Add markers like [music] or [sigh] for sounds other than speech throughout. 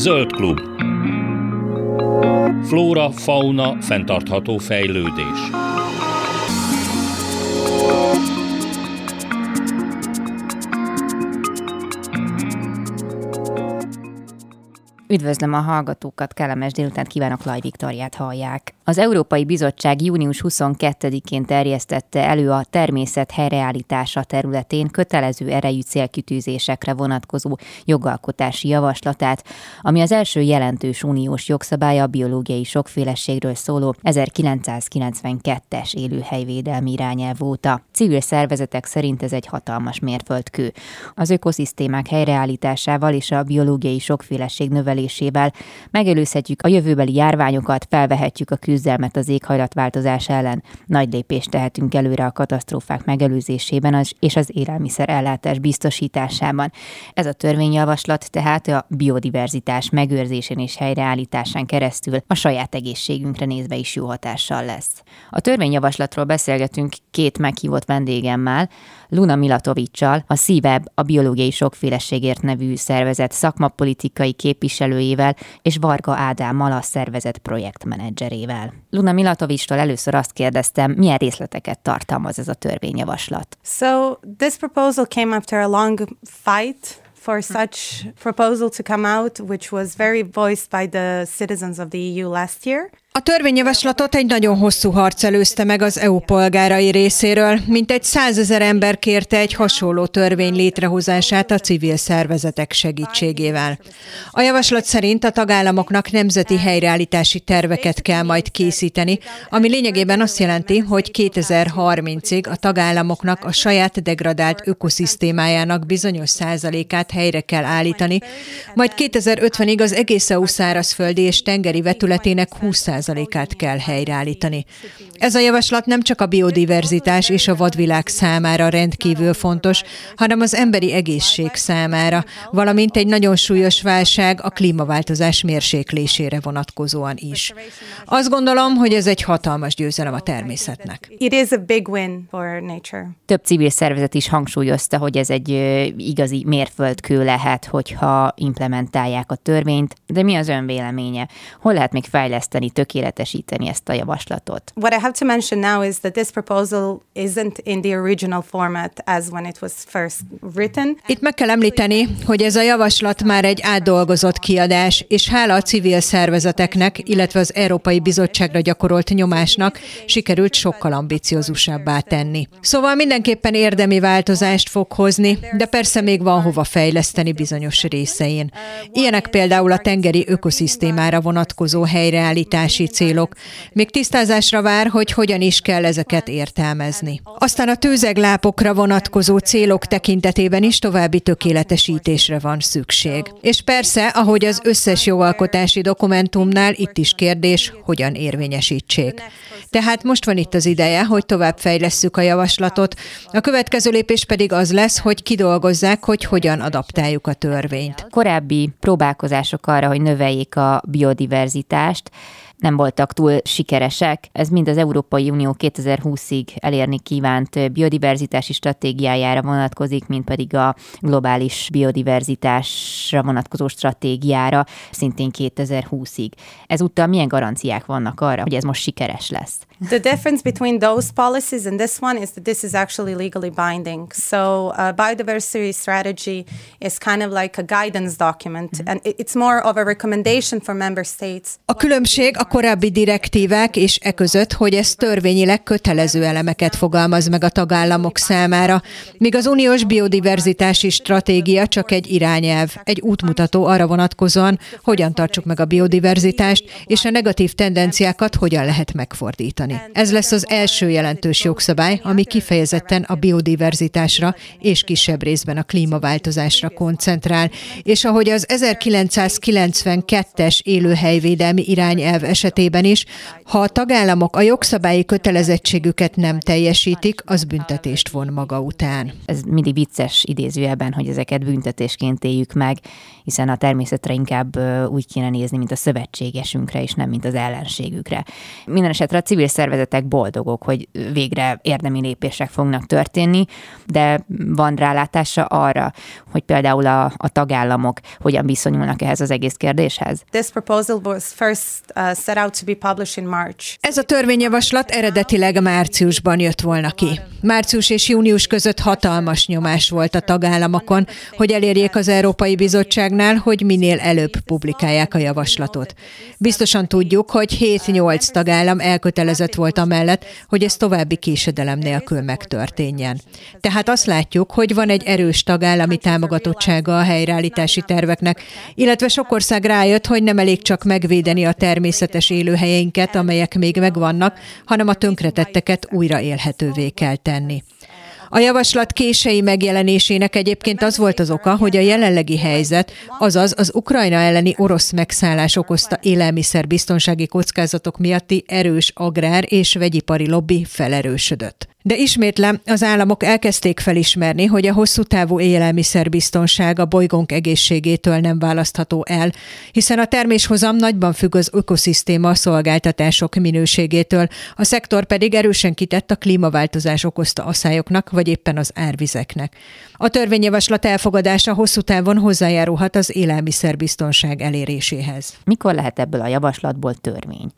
Zöld klub. Flóra, fauna, fenntartható fejlődés. Üdvözlöm a hallgatókat, kellemes délután kívánok, Laj Viktoriát hallják. Az Európai Bizottság június 22-én terjesztette elő a természet helyreállítása területén kötelező erejű célkitűzésekre vonatkozó jogalkotási javaslatát, ami az első jelentős uniós jogszabálya a biológiai sokféleségről szóló 1992-es élőhelyvédelmi irányelv óta. Civil szervezetek szerint ez egy hatalmas mérföldkő. Az ökoszisztémák helyreállításával és a biológiai sokféleség növelésével megelőzhetjük a jövőbeli járványokat, felvehetjük a küzdelmet küzdelmet az éghajlatváltozás ellen. Nagy lépést tehetünk előre a katasztrófák megelőzésében és az élelmiszer ellátás biztosításában. Ez a törvényjavaslat tehát a biodiverzitás megőrzésén és helyreállításán keresztül a saját egészségünkre nézve is jó hatással lesz. A törvényjavaslatról beszélgetünk két meghívott vendégemmel, Luna Milatovicsal, a SZIVEB, a Biológiai Sokféleségért nevű szervezet szakmapolitikai képviselőjével, és Varga Ádámmal, a szervezet projektmenedzserével. Luna Milatovicstól először azt kérdeztem, milyen részleteket tartalmaz ez a törvényjavaslat. So this proposal came after a long fight for such proposal to come out, which was very voiced by the citizens of the EU last year. A törvényjavaslatot egy nagyon hosszú harc előzte meg az EU polgárai részéről, mint egy százezer ember kérte egy hasonló törvény létrehozását a civil szervezetek segítségével. A javaslat szerint a tagállamoknak nemzeti helyreállítási terveket kell majd készíteni, ami lényegében azt jelenti, hogy 2030-ig a tagállamoknak a saját degradált ökoszisztémájának bizonyos százalékát helyre kell állítani, majd 2050-ig az egész EU szárazföldi és tengeri vetületének 20 százalékát kell helyreállítani. Ez a javaslat nem csak a biodiverzitás és a vadvilág számára rendkívül fontos, hanem az emberi egészség számára, valamint egy nagyon súlyos válság a klímaváltozás mérséklésére vonatkozóan is. Azt gondolom, hogy ez egy hatalmas győzelem a természetnek. Több civil szervezet is hangsúlyozta, hogy ez egy igazi mérföldkő lehet, hogyha implementálják a törvényt, de mi az ön véleménye? Hol lehet még fejleszteni, tökéletesíteni ezt a javaslatot? What I have to mention now is that this proposal isn't in the original format as when it was first written. Itt meg kell említeni, hogy ez a javaslat már egy átdolgozott kiadás, és hála a civil szervezeteknek, illetve az Európai Bizottságra gyakorolt nyomásnak sikerült sokkal ambiciózusabbá tenni. Szóval mindenképpen érdemi változást fog hozni, de persze még van hova fejleszteni bizonyos részein. Ilyenek például a tengeri ökoszisztémára vonatkozó helyreállítási célok. Még tisztázásra vár, hogy hogyan is kell ezeket értelmezni. Aztán a tőzeglápokra vonatkozó célok tekintetében is további tökéletesítésre van szükség. És persze, ahogy az összes jogalkotási dokumentumnál, itt is kérdés, hogyan érvényesítsék. Tehát most van itt az ideje, hogy tovább fejlesszük a javaslatot. A következő lépés pedig az lesz, hogy kidolgozzák, hogy hogyan adaptáljuk a törvényt. Korábbi próbálkozások arra, hogy növeljék a biodiverzitást, nem voltak túl sikeresek. Ez mind az Európai Unió 2020-ig elérni kívánt biodiverzitási stratégiájára vonatkozik, mint pedig a globális biodiverzitásra vonatkozó stratégiára, szintén 2020-ig. Ezúttal milyen garanciák vannak arra, hogy ez most sikeres lesz? The difference between those policies and this one is that this is actually legally binding. So a biodiversity strategy is kind of like a guidance document, mm-hmm. and it's more of a recommendation for member states. A különbség a korábbi direktívák és e között, hogy ez törvényileg kötelező elemeket fogalmaz meg a tagállamok számára, míg az uniós biodiverzitási stratégia csak egy irányelv, egy útmutató arra vonatkozóan, hogyan tartsuk meg a biodiverzitást, és a negatív tendenciákat hogyan lehet megfordítani. Ez lesz az első jelentős jogszabály, ami kifejezetten a biodiverzitásra és kisebb részben a klímaváltozásra koncentrál, és ahogy az 1992-es élőhelyvédelmi irányelv esetében is, ha a tagállamok a jogszabályi kötelezettségüket nem teljesítik, az büntetést von maga után. Ez mindig vicces idézőjelben, hogy ezeket büntetésként éljük meg, hiszen a természetre inkább úgy kéne nézni, mint a szövetségesünkre, és nem mint az ellenségükre. Minden esetre a civil szervezetek boldogok, hogy végre érdemi lépések fognak történni, de van rálátása arra, hogy például a, a tagállamok hogyan viszonyulnak ehhez az egész kérdéshez? This proposal was first uh, set out to be published in March. Ez a törvényjavaslat eredetileg márciusban jött volna ki. Március és június között hatalmas nyomás volt a tagállamokon, hogy elérjék az Európai Bizottságnál, hogy minél előbb publikálják a javaslatot. Biztosan tudjuk, hogy 7-8 tagállam elkötelezett volt amellett, hogy ez további késedelem nélkül megtörténjen. Tehát azt látjuk, hogy van egy erős tagállami támogatottsága a helyreállítási terveknek, illetve sok ország rájött, hogy nem elég csak megvédeni a természetes élőhelyeinket, amelyek még megvannak, hanem a tönkretetteket újra élhetővé kell tenni. A javaslat kései megjelenésének egyébként az volt az oka, hogy a jelenlegi helyzet, azaz az Ukrajna elleni orosz megszállás okozta élelmiszerbiztonsági kockázatok miatti erős agrár és vegyipari lobby felerősödött. De ismétlem, az államok elkezdték felismerni, hogy a hosszú távú élelmiszerbiztonság a bolygónk egészségétől nem választható el, hiszen a terméshozam nagyban függ az ökoszisztéma szolgáltatások minőségétől, a szektor pedig erősen kitett a klímaváltozás okozta asszályoknak, vagy éppen az árvizeknek. A törvényjavaslat elfogadása hosszú távon hozzájárulhat az élelmiszerbiztonság eléréséhez. Mikor lehet ebből a javaslatból törvény?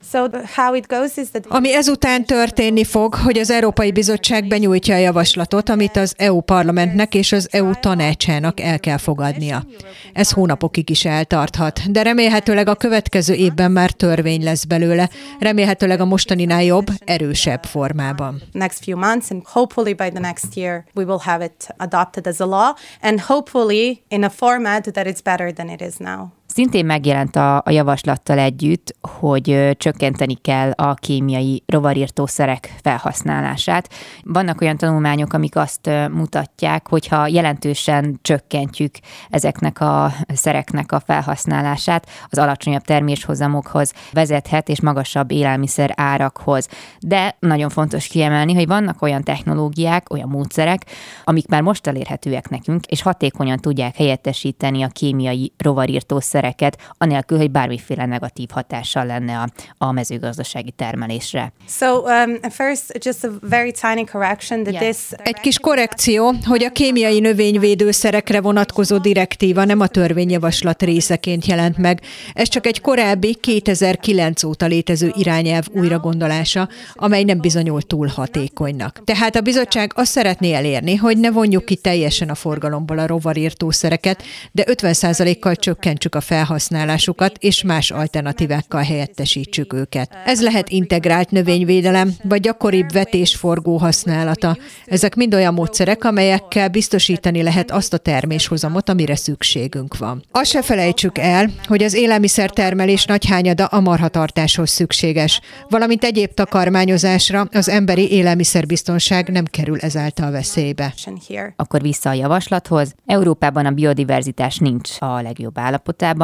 Ami ezután történni fog, hogy az Európai Bizottság benyújtja a javaslatot, amit az EU parlamentnek és az EU tanácsának el kell fogadnia. Ez hónapokig is eltarthat, de remélhetőleg a következő évben már törvény lesz belőle, remélhetőleg a mostaninál jobb, erősebb formában. next few months and hopefully by the next year we will have it adopted as a law and hopefully in a format that is better than it is now. Szintén megjelent a, a javaslattal együtt, hogy csökkenteni kell a kémiai rovarírtószerek felhasználását. Vannak olyan tanulmányok, amik azt mutatják, hogyha jelentősen csökkentjük ezeknek a szereknek a felhasználását, az alacsonyabb terméshozamokhoz vezethet, és magasabb élelmiszer árakhoz. De nagyon fontos kiemelni, hogy vannak olyan technológiák, olyan módszerek, amik már most elérhetőek nekünk, és hatékonyan tudják helyettesíteni a kémiai rovarírtószereket, anélkül, hogy bármiféle negatív hatással lenne a, a mezőgazdasági termelésre. So um, first, just a very tiny correction that Yes. this Egy kis korrekció, hogy a kémiai növényvédőszerekre vonatkozó direktíva nem a törvényjavaslat részeként jelent meg. Ez csak egy korábbi 2009 óta létező irányelv újragondolása, amely nem bizonyult túl hatékonynak. Tehát a bizottság azt szeretné elérni, hogy ne vonjuk ki teljesen a forgalomból a rovarírtószereket, de 50%-kal csökkentsük a felhasználásukat, és más alternatívákkal helyettesítsük őket. Ez lehet integrált növényvédelem, vagy gyakoribb vetésforgó használata. Ezek mind olyan módszerek, amelyekkel biztosítani lehet azt a terméshozamot, amire szükségünk van. Azt se felejtsük el, hogy az élelmiszertermelés nagy hányada a marhatartáshoz szükséges, valamint egyéb takarmányozásra az emberi élelmiszerbiztonság nem kerül ezáltal veszélybe. Akkor vissza a javaslathoz. Európában a biodiverzitás nincs a legjobb állapotában,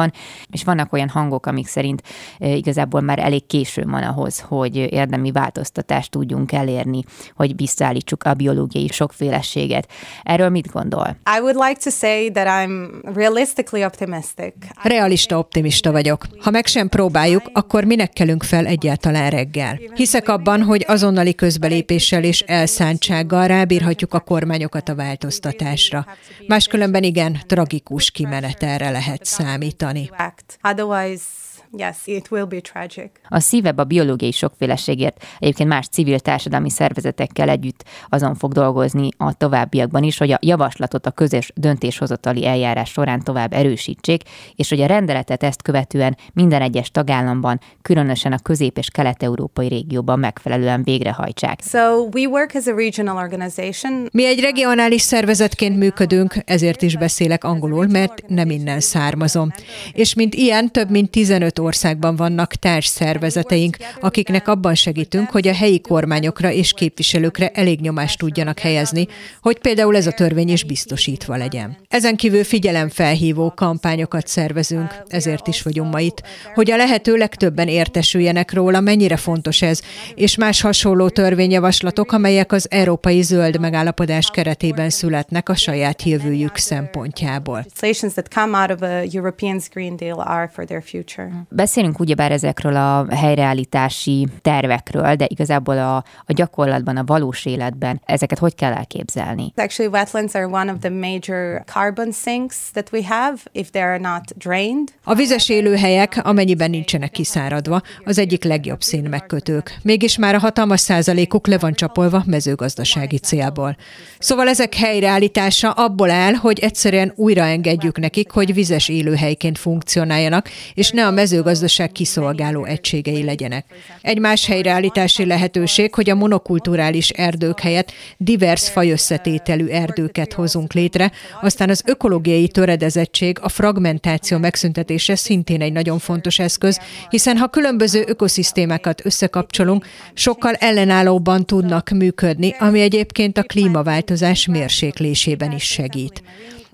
és vannak olyan hangok, amik szerint igazából már elég késő van ahhoz, hogy érdemi változtatást tudjunk elérni, hogy visszaállítsuk a biológiai sokféleséget. Erről mit gondol? I would like to say that I'm realistically optimistic. Realista optimista vagyok. Ha meg sem próbáljuk, akkor minek kelünk fel egyáltalán reggel? Hiszek abban, hogy azonnali közbelépéssel és elszántsággal rábírhatjuk a kormányokat a változtatásra. Máskülönben igen, tragikus kimenetelre lehet számítani. Johnny. Act. Otherwise, yes, it will be tragic. A szívebb a biológiai sokféleségért egyébként más civil társadalmi szervezetekkel együtt azon fog dolgozni a továbbiakban is, hogy a javaslatot a közös döntéshozatali eljárás során tovább erősítsék, és hogy a rendeletet ezt követően minden egyes tagállamban, különösen a közép- és kelet-európai régióban megfelelően végrehajtsák. So we work as a regional organization. Mi egy regionális szervezetként működünk, ezért is beszélek angolul, mert nem innen származom. És mint ilyen, több mint 15 országban vannak társszervezeteink, akiknek abban segítünk, hogy a helyi kormányokra és képviselőkre elég nyomást tudjanak helyezni, hogy például ez a törvény is biztosítva legyen. Ezen kívül figyelemfelhívó kampányokat szervezünk, ezért is vagyunk ma itt, hogy a lehető legtöbben értesüljenek róla, mennyire fontos ez, és más hasonló törvényjavaslatok, amelyek az Európai Zöld Megállapodás keretében születnek a saját jövőjük szempontjából. Legislations that come out of a European Green Deal are for their future. Beszélünk ugyebár ezekről a helyreállítási tervekről, de igazából a, a gyakorlatban, a valós életben ezeket hogy kell elképzelni? Actually, wetlands are one of the major carbon sinks that we have if they are not drained. A vizes élőhelyek, amennyiben nincsenek kiszáradva, az egyik legjobb szín megkötők. Mégis már a hatalmas százalékuk le van csapolva mezőgazdasági célból. Szóval ezek helyreállítása abból áll, hogy egyszerűen újra engedjük nekik, hogy vizes élőhelyként funkcionáljanak, és ne a mezőgazdaság kiszolgáló egységei legyenek. Egy más helyreállítási lehetőség, hogy a monokulturális erdők helyett divers fajösszetételű erdőket hozunk létre, aztán az ökológiai töredezettség, a fragmentáció megszüntetése szintén egy nagyon fontos eszköz, hiszen ha különböző ökoszisztémákat összekapcsolunk, sokkal ellenállóban tudnak működni, ami egyébként a klímaváltozás mérséklésében is segít.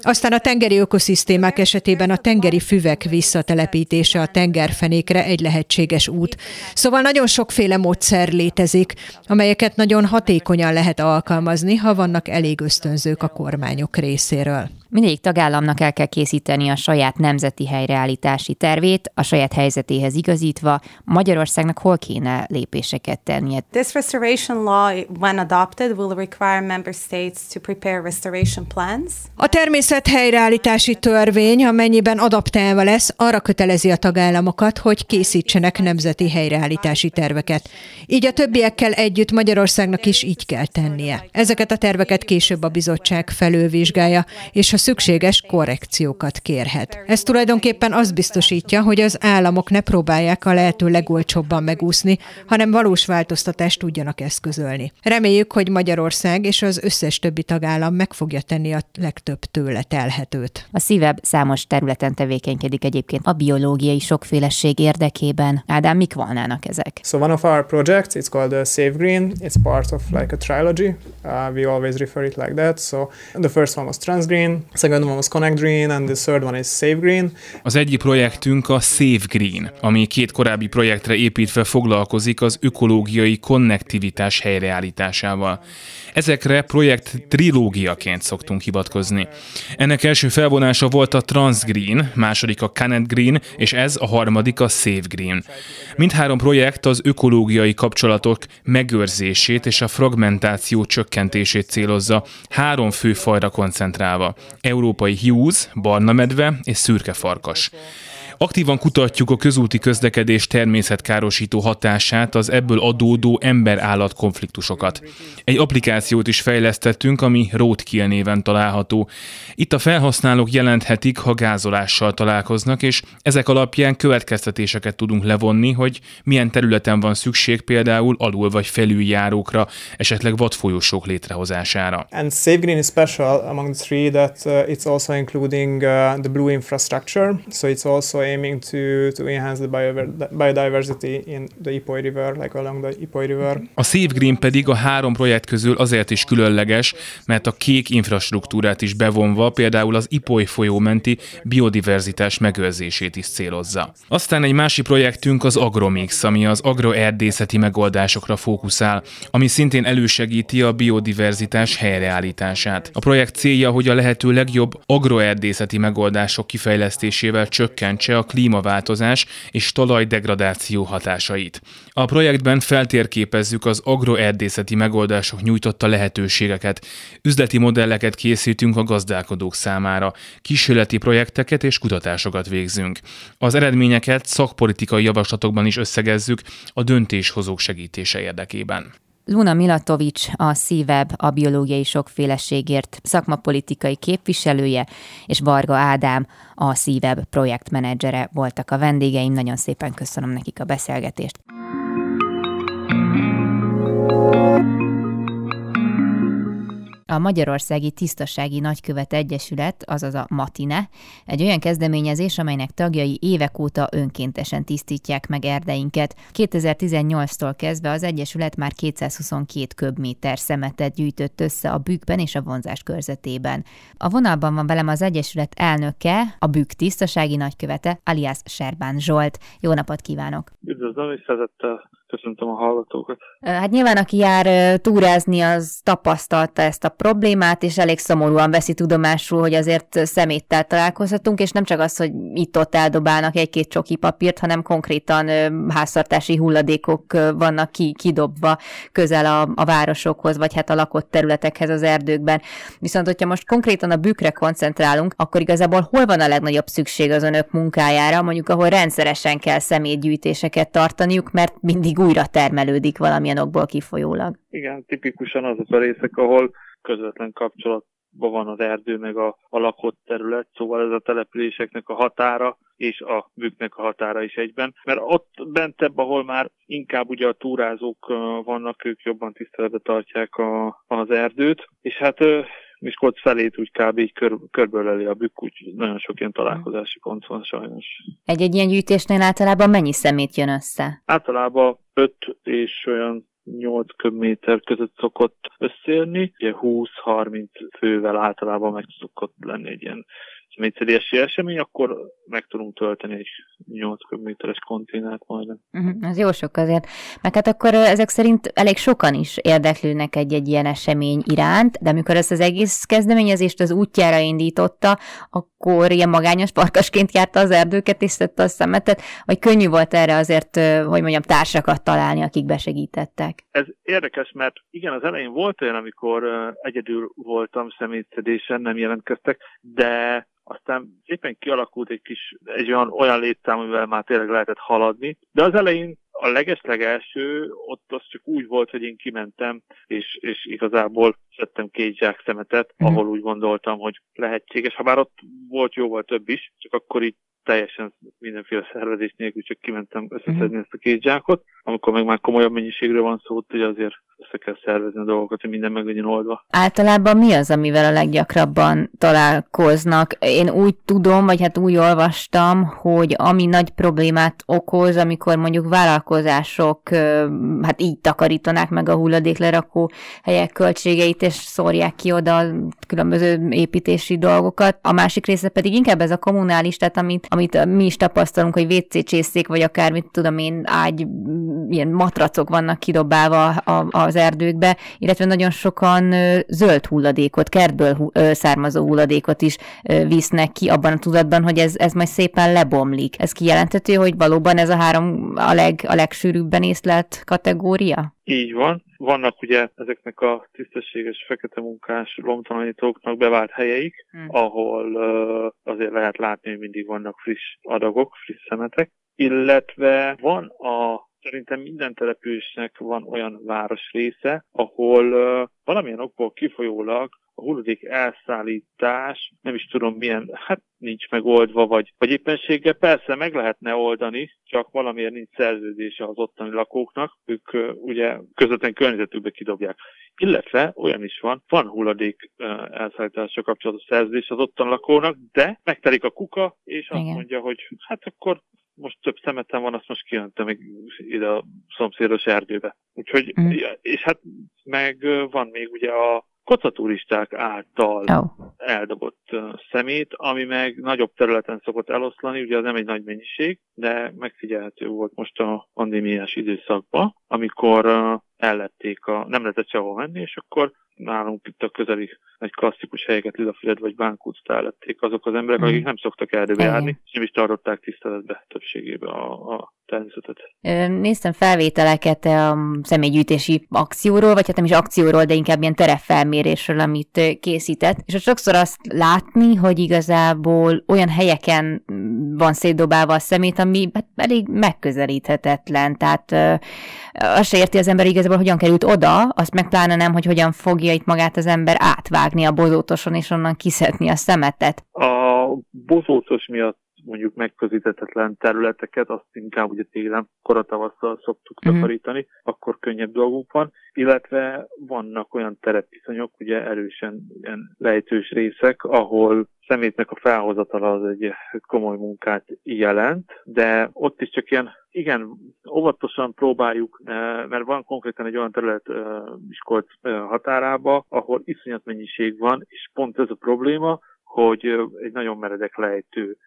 Aztán a tengeri ökoszisztémák esetében a tengeri füvek visszatelepítése a tengerfenékre egy lehetséges út. Szóval nagyon sokféle módszer létezik, amelyeket nagyon hatékonyan lehet alkalmazni, ha vannak elég ösztönzők a kormányok részéről. Mindegyik tagállamnak el kell készíteni a saját nemzeti helyreállítási tervét, a saját helyzetéhez igazítva. Magyarországnak hol kéne lépéseket tennie? This restoration law, when adopted, will require member states to prepare restoration plans. A természet helyreállítási törvény, amennyiben adaptálva lesz, arra kötelezi a tagállamokat, hogy készítsenek nemzeti helyreállítási terveket. Így a többiekkel együtt Magyarországnak is így kell tennie. Ezeket a terveket később a bizottság felülvizsgálja, és ha szükséges korrekciókat kérhet. Ez tulajdonképpen azt biztosítja, hogy az államok ne próbálják a lehető legolcsóbban megúszni, hanem valós változtatást tudjanak eszközölni. Reméljük, hogy Magyarország és az összes többi tagállam meg fogja tenni a legtöbb tőle telhetőt. A szívebb számos területen tevékenykedik egyébként a biológiai sokféleség érdekében. Ádám, mik volnának ezek? So one of our projects, it's called the Save Green. It's part of like a trilogy. Uh, we always refer it like that. So the first one was Transgreen, second one was Connect Green, and the third one is Save Green. Az egyik projektünk a Save Green, ami két korábbi projektre építve foglalkozik az ökológiai konnektivitás helyreállításával. Ezekre projekt trilógiaként szoktunk hivatkozni. Ennek első felvonása volt a Transgreen, második a Connect Green, és ez a harmadik a Save Green. Mindhárom projekt az ökológiai kapcsolatok megőrzését és a fragmentáció csökkentését célozza, három fő fajra koncentrálva. Európai hiúz, barna medve és szürke farkas. Aktívan kutatjuk a közúti közlekedés természetkárosító hatását, az ebből adódó ember-állat konfliktusokat. Egy applikációt is fejlesztettünk, ami Roadkill néven található. Itt a felhasználók jelenthetik, ha gázolással találkoznak, és ezek alapján következtetéseket tudunk levonni, hogy milyen területen van szükség például alul vagy felüljárókra, esetleg vadfolyósok létrehozására. And Save Green is special among the three that uh, it's also including uh, the blue infrastructure. So it's also aiming to, to enhance the biodiversity in the Ipoly River, like along the Ipoly River. A Save Green pedig a három projekt közül azért is különleges, mert a kék infrastruktúrát is bevonva, például az Ipoly folyó menti biodiverzitás megőrzését is célozza. Aztán egy másik projektünk az Agromix, ami az agroerdészeti megoldásokra fókuszál, ami szintén elősegíti a biodiverzitás helyreállítását. A projekt célja, hogy a lehető legjobb agroerdészeti megoldások kifejlesztésével csökkentse a klímaváltozás és talajdegradáció hatásait. A projektben feltérképezzük az agroerdészeti megoldások nyújtotta lehetőségeket, üzleti modelleket készítünk a gazdálkodók számára, kísérleti projekteket és kutatásokat végzünk. Az eredményeket szakpolitikai javaslatokban is összegezzük a döntéshozók segítése érdekében. Luna Milatovics, a szívebb a biológiai sokféleségért szakmapolitikai képviselője, és Varga Ádám, a szívebb projektmenedzsere voltak a vendégeim. Nagyon szépen köszönöm nekik a beszélgetést. A Magyarországi Tisztasági Nagykövet Egyesület, azaz a Matine, egy olyan kezdeményezés, amelynek tagjai évek óta önkéntesen tisztítják meg erdeinket. 2018-tól kezdve az Egyesület már 222 köbméter szemetet gyűjtött össze a bükkben és a vonzás körzetében. A vonalban van velem az Egyesület elnöke, a bükk tisztasági nagykövete, alias Serbán Zsolt. Jó napot kívánok! Üdvözlöm, és szeretettel köszöntöm a hallgatókat. Hát nyilván, aki jár túrázni, az tapasztalta ezt a problémát, és elég szomorúan veszi tudomásul, hogy azért szeméttel találkozhatunk, és nem csak az, hogy itt-ott eldobálnak egy-két csoki papírt, hanem konkrétan háztartási hulladékok vannak ki, kidobva közel a, a városokhoz, vagy hát a lakott területekhez az erdőkben. Viszont, hogyha most konkrétan a bükre koncentrálunk, akkor igazából hol van a legnagyobb szükség az önök munkájára, mondjuk ahol rendszeresen kell szemétgyűjtéseket tartaniuk, mert mindig újra termelődik valamilyen okból kifolyólag. Igen, tipikusan azok a részek, ahol közvetlen kapcsolat van az erdő meg a, a lakott terület, szóval ez a településeknek a határa és a bükknek a határa is egyben. Mert ott bentebb, ahol már inkább ugye a túrázók vannak, ők jobban tiszteletbe tartják a, az erdőt, és hát Miskolc felét úgy kb. így kör, körböleli a bükk, úgy nagyon sok ilyen találkozási pont van sajnos. Egy-egy ilyen gyűjtésnél általában mennyi szemét jön össze? Általában 5 és olyan 8 köbméter között szokott összejönni. Ugye 20-30 fővel általában meg szokott lenni egy ilyen szemétszedési esemény, akkor meg tudunk tölteni egy 8 köbméteres konténert majdnem. Uh-huh, az jó sok azért. Meg hát akkor ezek szerint elég sokan is érdeklődnek egy-egy ilyen esemény iránt, de amikor ezt az egész kezdeményezést az útjára indította, akkor ilyen magányos parkasként járta az erdőket és szedte a szemetet, vagy könnyű volt erre azért, hogy mondjam, társakat találni, akik besegítettek? Ez érdekes, mert igen, az elején volt olyan, amikor egyedül voltam szemétszedésen, nem jelentkeztek, de aztán szépen kialakult egy kis, egy olyan, olyan létszám, amivel már tényleg lehetett haladni, de az elején a legeslegelső, ott az csak úgy volt, hogy én kimentem, és, és igazából szedtem két zsák szemetet, mhm. ahol úgy gondoltam, hogy lehetséges. Ha bár ott volt jóval több is, csak akkor így teljesen mindenféle szervezés nélkül csak kimentem összeszedni uh-huh. ezt a két zsákot. Amikor meg már komolyabb mennyiségről van szó, hogy azért össze kell szervezni a dolgokat, hogy minden meg legyen oldva. Általában mi az, amivel a leggyakrabban találkoznak? Én úgy tudom, vagy hát úgy olvastam, hogy ami nagy problémát okoz, amikor mondjuk vállalkozások hát így takarítanák meg a hulladéklerakó helyek költségeit, és szórják ki oda a különböző építési dolgokat. A másik része pedig inkább ez a kommunális, tehát amit, amit mi is tapasztalunk, hogy WC csészék, vagy akár, mit tudom én, ágy, ilyen matracok vannak kidobálva az erdőkbe, illetve nagyon sokan zöld hulladékot, kertből származó hulladékot is visznek ki abban a tudatban, hogy ez, ez majd szépen lebomlik. Ez kijelenthető, hogy valóban ez a három a, leg, a legsűrűbben észlelt kategória? Így van. Vannak ugye ezeknek a tisztességes fekete munkás lomtalanítóknak bevált helyeik, hmm. ahol uh, azért lehet látni, hogy mindig vannak friss adagok, friss szemetek, illetve van a Szerintem minden településnek van olyan város része, ahol uh, valamilyen okból kifolyólag a hulladék elszállítás, nem is tudom milyen, hát nincs megoldva, vagy, vagy éppenséggel persze meg lehetne oldani, csak valamiért nincs szerződése az ottani lakóknak, ők uh, ugye közvetlen környezetükbe kidobják. Illetve olyan is van, van hulladék uh, elszállítása kapcsolatos szerződés az ottani lakónak, de megtelik a kuka, és azt Igen. mondja, hogy hát akkor most több szemetem van, azt most kijöntem még ide a szomszédos erdőbe. Úgyhogy, mm. és hát meg van még ugye a kocaturisták által oh. eldobott szemét, ami meg nagyobb területen szokott eloszlani, ugye az nem egy nagy mennyiség, de megfigyelhető volt most a pandémiás időszakban, amikor ellették a, nem lehetett sehol menni, és akkor nálunk itt a közeli egy klasszikus helyeket, Lidafüred vagy Bánkút ellették azok az emberek, akik nem szoktak erdőbe járni, és nem is tartották tiszteletbe többségében a, a természetet. Néztem felvételeket a személygyűjtési akcióról, vagy hát nem is akcióról, de inkább ilyen terepfelmérésről, amit készített. És ott sokszor azt látni, hogy igazából olyan helyeken van szétdobálva a szemét, ami hát elég megközelíthetetlen. Tehát azt se érti az ember igazából, hogyan került oda, azt meg pláne nem, hogy hogyan fogja itt magát az ember átvágni a bozótoson, és onnan kiszedni a szemetet. A bozótos miatt mondjuk megközelíthetetlen területeket, azt inkább ugye télen, koratavasszal szoktuk mm-hmm. takarítani, akkor könnyebb dolgunk van, illetve vannak olyan terepviszonyok, ugye erősen ilyen lejtős részek, ahol szemétnek a felhozatala az egy komoly munkát jelent, de ott is csak ilyen, igen, óvatosan próbáljuk, eh, mert van konkrétan egy olyan terület Miskolc eh, határába, ahol iszonyat mennyiség van, és pont ez a probléma, hogy egy nagyon meredek lejtő,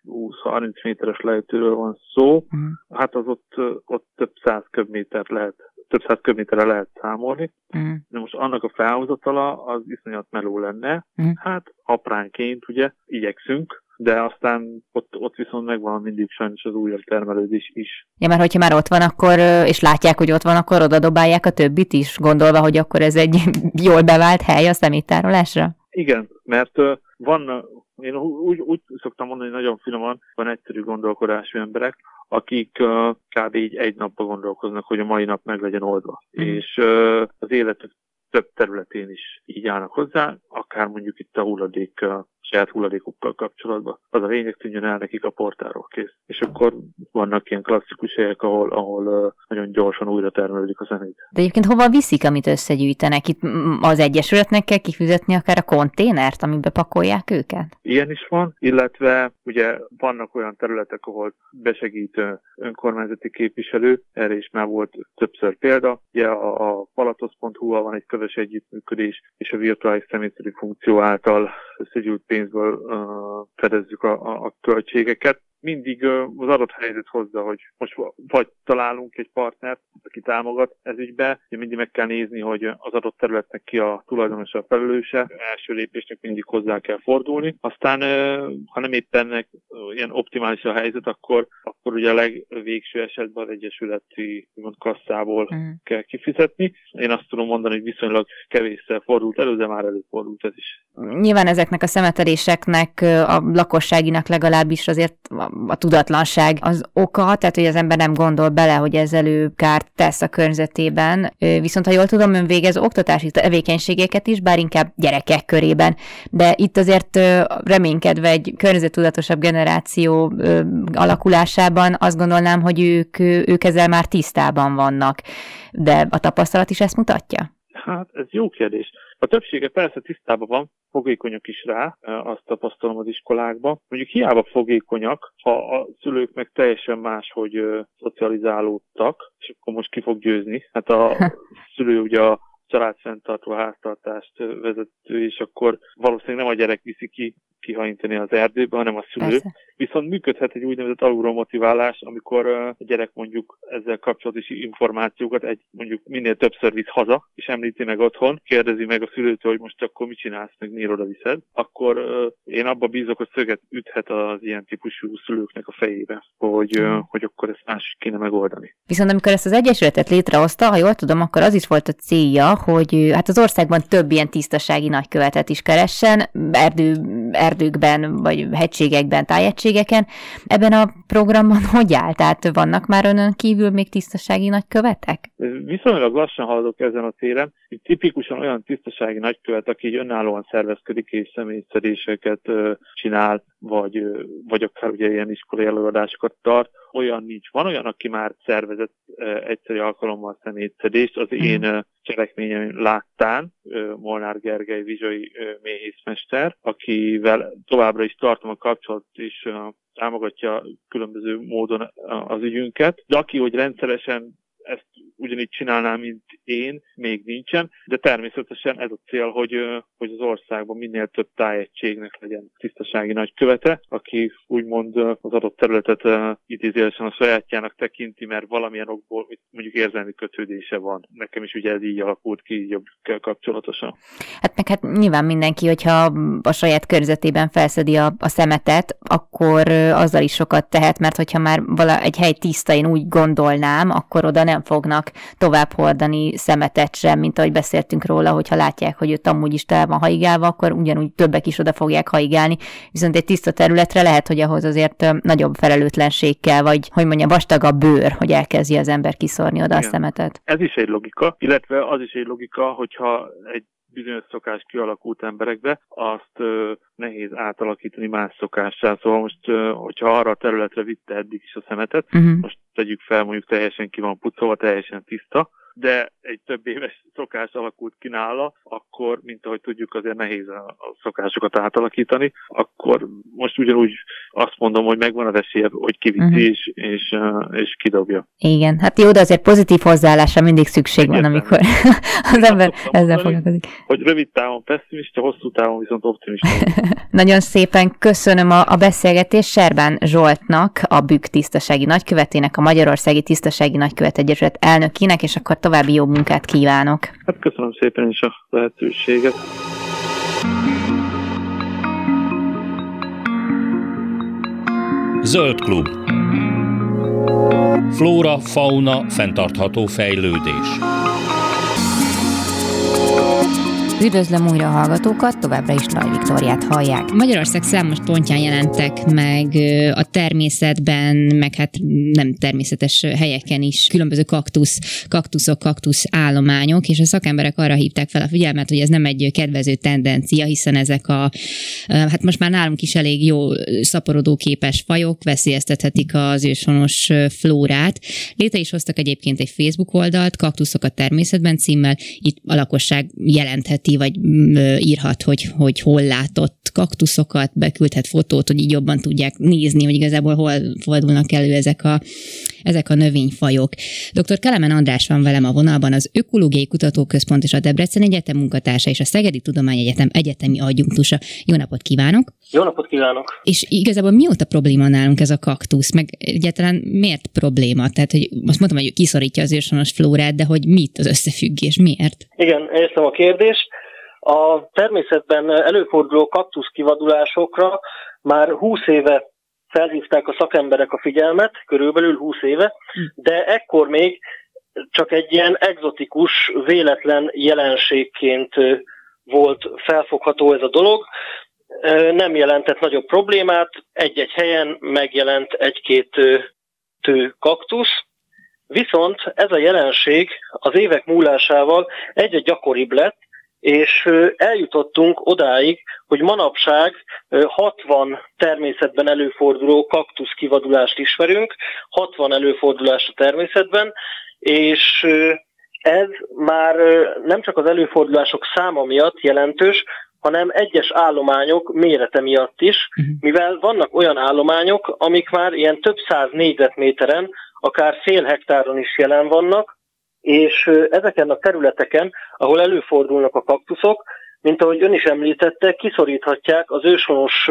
20-30 méteres lejtőről van szó, uh-huh. hát az ott, ott több száz köbméter lehet több száz köbméterre lehet számolni. Uh-huh. De most annak a felhozatala az iszonyat meló lenne. Uh-huh. Hát apránként ugye igyekszünk, de aztán ott, ott viszont megvan mindig sajnos az újabb termelődés is. Ja, mert hogyha már ott van, akkor, és látják, hogy ott van, akkor oda dobálják a többit is, gondolva, hogy akkor ez egy [laughs] jól bevált hely a szeméttárolásra? Igen, mert van, én úgy, úgy szoktam mondani, hogy nagyon finoman, van egyszerű gondolkodású emberek, akik uh, kb. így egy napba gondolkoznak, hogy a mai nap meg legyen oldva. Mm. És uh, az életük több területén is így állnak hozzá, akár mondjuk itt a hulladék saját hulladékokkal kapcsolatban. Az a lényeg tűnjön el nekik a portáról kész. És akkor vannak ilyen klasszikus helyek, ahol, ahol nagyon gyorsan újra termelődik a zenét. De egyébként hova viszik, amit összegyűjtenek? Itt az Egyesületnek kell kifizetni akár a konténert, amiben pakolják őket? Ilyen is van, illetve ugye vannak olyan területek, ahol besegít önkormányzati képviselő, erre is már volt többször példa. Ugye a, a palatos.hu-val van egy közös együttműködés, és a virtuális személyszerű funkció által összegyűjt pénzből uh, fedezzük a, a, a költségeket mindig az adott helyzet hozza, hogy most vagy találunk egy partnert, aki támogat ez ügybe, mindig meg kell nézni, hogy az adott területnek ki a tulajdonosa a felelőse, első lépésnek mindig hozzá kell fordulni. Aztán, ha nem éppen ilyen optimális a helyzet, akkor, akkor ugye a legvégső esetben az egyesületi mond, kasszából mm. kell kifizetni. Én azt tudom mondani, hogy viszonylag kevésszer fordult elő, de már előfordult ez is. Nyilván ezeknek a szemeteléseknek, a lakosságinak legalábbis azért a tudatlanság az oka, tehát hogy az ember nem gondol bele, hogy ezzel ő kárt tesz a környezetében. Viszont ha jól tudom, ön végez oktatási tevékenységeket is, bár inkább gyerekek körében. De itt azért reménykedve egy környezettudatosabb generáció alakulásában azt gondolnám, hogy ők, ők ezzel már tisztában vannak. De a tapasztalat is ezt mutatja? Hát ez jó kérdés. A többsége persze tisztában van, fogékonyak is rá, azt tapasztalom az iskolákban. Mondjuk hiába fogékonyak, ha a szülők meg teljesen máshogy szocializálódtak, és akkor most ki fog győzni. Hát a [laughs] szülő ugye a családfenntartó háztartást vezető, és akkor valószínűleg nem a gyerek viszi ki kihajintani az erdőbe, hanem a szülő. Persze. Viszont működhet egy úgynevezett alulról motiválás, amikor a gyerek mondjuk ezzel kapcsolatos információkat egy mondjuk minél többször visz haza, és említi meg otthon, kérdezi meg a szülőtől, hogy most akkor mit csinálsz, meg miért oda viszed, akkor én abba bízok, hogy szöget üthet az ilyen típusú szülőknek a fejébe, hogy, mm. hogy akkor ezt más kéne megoldani. Viszont amikor ezt az egyesületet létrehozta, ha jól tudom, akkor az is volt a célja, hogy hát az országban több ilyen tisztasági nagykövetet is keressen, erdő, erdőkben, vagy hegységekben, tájegységeken. Ebben a programban [laughs] hogy áll? Tehát vannak már önön kívül még tisztasági nagykövetek? Viszonylag lassan haladok ezen a téren. Itt tipikusan olyan tisztasági nagykövet, aki önállóan szervezkedik és személyszeréseket csinál, vagy, vagy akár ugye ilyen iskolai előadásokat tart, olyan nincs. Van olyan, aki már szervezett egyszerű alkalommal személyszedést, az mm. én cselekményem láttán, Molnár Gergely vizsai méhészmester, akivel továbbra is tartom a kapcsolatot, és támogatja különböző módon az ügyünket, de aki, hogy rendszeresen ezt ugyanígy csinálná, mint én, még nincsen, de természetesen ez a cél, hogy, hogy az országban minél több tájegységnek legyen tisztasági nagykövete, aki úgymond az adott területet idézélesen a sajátjának tekinti, mert valamilyen okból mondjuk érzelmi kötődése van. Nekem is ugye ez így alakult ki, jobbikkel kapcsolatosan. Hát meg hát nyilván mindenki, hogyha a saját körzetében felszedi a, a szemetet, akkor azzal is sokat tehet, mert hogyha már vala egy hely tiszta, én úgy gondolnám, akkor oda nem fognak tovább hordani szemetet sem, mint ahogy beszéltünk róla, hogyha látják, hogy ott amúgy is tele van haigálva, akkor ugyanúgy többek is oda fogják haigálni. Viszont egy tiszta területre lehet, hogy ahhoz azért nagyobb felelőtlenség kell, vagy hogy mondja, vastagabb bőr, hogy elkezdje az ember kiszórni oda Igen. a szemetet. Ez is egy logika, illetve az is egy logika, hogyha egy bizonyos szokás kialakult emberekbe, azt ö, nehéz átalakítani más szokássá. Szóval most, ö, hogyha arra a területre vitte eddig is a szemetet, uh-huh. most tegyük fel, mondjuk teljesen ki van pucolva, teljesen tiszta, de egy több éves szokás alakult ki nála, akkor, mint ahogy tudjuk, azért nehéz a szokásokat átalakítani, akkor most ugyanúgy azt mondom, hogy megvan az esélye, hogy kiviszi uh-huh. és, és, és kidobja. Igen, hát jó, de azért pozitív hozzáállásra mindig szükség Egyetem. van, amikor [laughs] az ember ezzel foglalkozik. Hogy rövid távon pessimista, hosszú távon viszont optimista. [laughs] Nagyon szépen köszönöm a, a beszélgetést Serbán Zsoltnak, a BÜK tisztasági nagykövetének, a Magyarországi Tisztasági Nagykövet Egyesület elnökének, és akkor további jó munkát kívánok. Hát köszönöm szépen is a lehetőséget. Zöld klub. Flóra, fauna, fenntartható fejlődés. Üdvözlöm újra a hallgatókat, továbbra is Laj Viktoriát hallják. Magyarország számos pontján jelentek meg a természetben, meg hát nem természetes helyeken is különböző kaktusz, kaktuszok, kaktusz állományok, és a szakemberek arra hívták fel a figyelmet, hogy ez nem egy kedvező tendencia, hiszen ezek a, hát most már nálunk is elég jó szaporodó képes fajok veszélyeztethetik az őshonos flórát. Létre is hoztak egyébként egy Facebook oldalt, kaktuszok a természetben címmel, itt a lakosság jelentheti jelenti, vagy mm, írhat, hogy, hogy hol látott kaktuszokat, beküldhet fotót, hogy így jobban tudják nézni, hogy igazából hol fordulnak elő ezek a, ezek a növényfajok. Dr. Kelemen András van velem a vonalban, az Ökológiai Kutatóközpont és a Debrecen Egyetem munkatársa és a Szegedi Tudományegyetem egyetemi adjunktusa. Jó napot kívánok! Jó napot kívánok! És igazából mióta probléma nálunk ez a kaktusz, meg egyáltalán miért probléma? Tehát, hogy azt mondtam, hogy kiszorítja az őshonos flórát, de hogy mit az összefüggés, miért? Igen, értem a kérdést. A természetben előforduló kaktusz kivadulásokra már 20 éve felhívták a szakemberek a figyelmet, körülbelül 20 éve, de ekkor még csak egy ilyen egzotikus, véletlen jelenségként volt felfogható ez a dolog. Nem jelentett nagyobb problémát, egy-egy helyen megjelent egy-két tő kaktusz, viszont ez a jelenség az évek múlásával egyre gyakoribb lett, és eljutottunk odáig, hogy manapság 60 természetben előforduló kaktusz kivadulást ismerünk, 60 előfordulás a természetben, és ez már nem csak az előfordulások száma miatt jelentős, hanem egyes állományok mérete miatt is, uh-huh. mivel vannak olyan állományok, amik már ilyen több száz négyzetméteren, akár fél hektáron is jelen vannak, és ezeken a területeken, ahol előfordulnak a kaktuszok, mint ahogy ön is említette, kiszoríthatják az őshonos